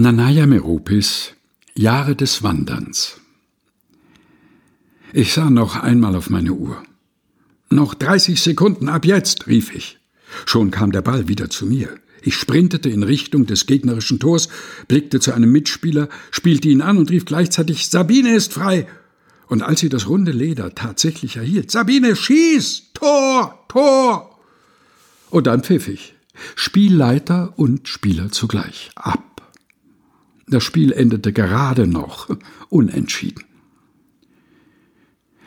Nanaya Meropis Jahre des Wanderns Ich sah noch einmal auf meine Uhr. Noch 30 Sekunden ab jetzt, rief ich. Schon kam der Ball wieder zu mir. Ich sprintete in Richtung des gegnerischen Tors, blickte zu einem Mitspieler, spielte ihn an und rief gleichzeitig Sabine ist frei. Und als sie das runde Leder tatsächlich erhielt, Sabine, schieß! Tor! Tor! Und dann pfiff ich. Spielleiter und Spieler zugleich. Ab. Das Spiel endete gerade noch unentschieden.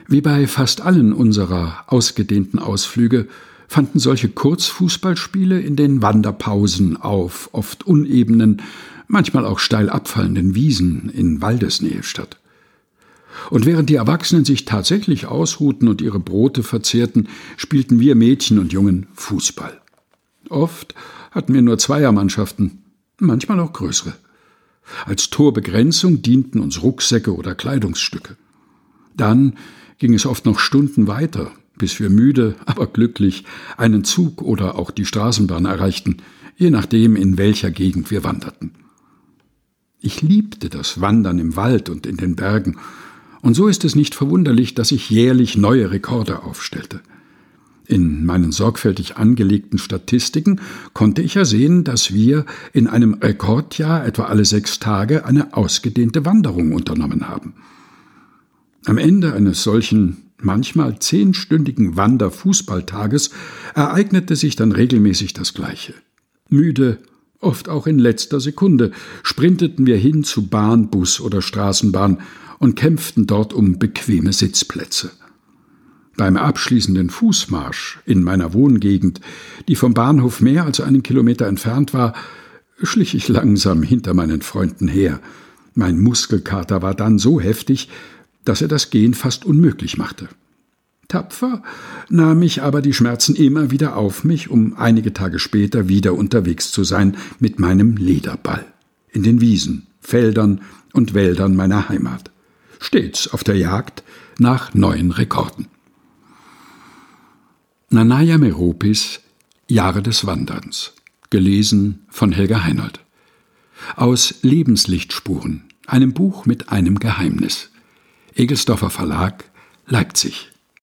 Wie bei fast allen unserer ausgedehnten Ausflüge fanden solche Kurzfußballspiele in den Wanderpausen auf oft unebenen, manchmal auch steil abfallenden Wiesen in Waldesnähe statt. Und während die Erwachsenen sich tatsächlich ausruhten und ihre Brote verzehrten, spielten wir Mädchen und Jungen Fußball. Oft hatten wir nur Zweiermannschaften, manchmal auch größere. Als Torbegrenzung dienten uns Rucksäcke oder Kleidungsstücke. Dann ging es oft noch Stunden weiter, bis wir müde, aber glücklich einen Zug oder auch die Straßenbahn erreichten, je nachdem, in welcher Gegend wir wanderten. Ich liebte das Wandern im Wald und in den Bergen, und so ist es nicht verwunderlich, dass ich jährlich neue Rekorde aufstellte. In meinen sorgfältig angelegten Statistiken konnte ich ersehen, dass wir in einem Rekordjahr etwa alle sechs Tage eine ausgedehnte Wanderung unternommen haben. Am Ende eines solchen manchmal zehnstündigen Wanderfußballtages ereignete sich dann regelmäßig das Gleiche. Müde, oft auch in letzter Sekunde, sprinteten wir hin zu Bahn, Bus oder Straßenbahn und kämpften dort um bequeme Sitzplätze. Beim abschließenden Fußmarsch in meiner Wohngegend, die vom Bahnhof mehr als einen Kilometer entfernt war, schlich ich langsam hinter meinen Freunden her. Mein Muskelkater war dann so heftig, dass er das Gehen fast unmöglich machte. Tapfer nahm ich aber die Schmerzen immer wieder auf mich, um einige Tage später wieder unterwegs zu sein mit meinem Lederball in den Wiesen, Feldern und Wäldern meiner Heimat, stets auf der Jagd nach neuen Rekorden. Nanaya Meropis Jahre des Wanderns. Gelesen von Helga Heinold. Aus Lebenslichtspuren, einem Buch mit einem Geheimnis. Egelsdorfer Verlag, Leipzig.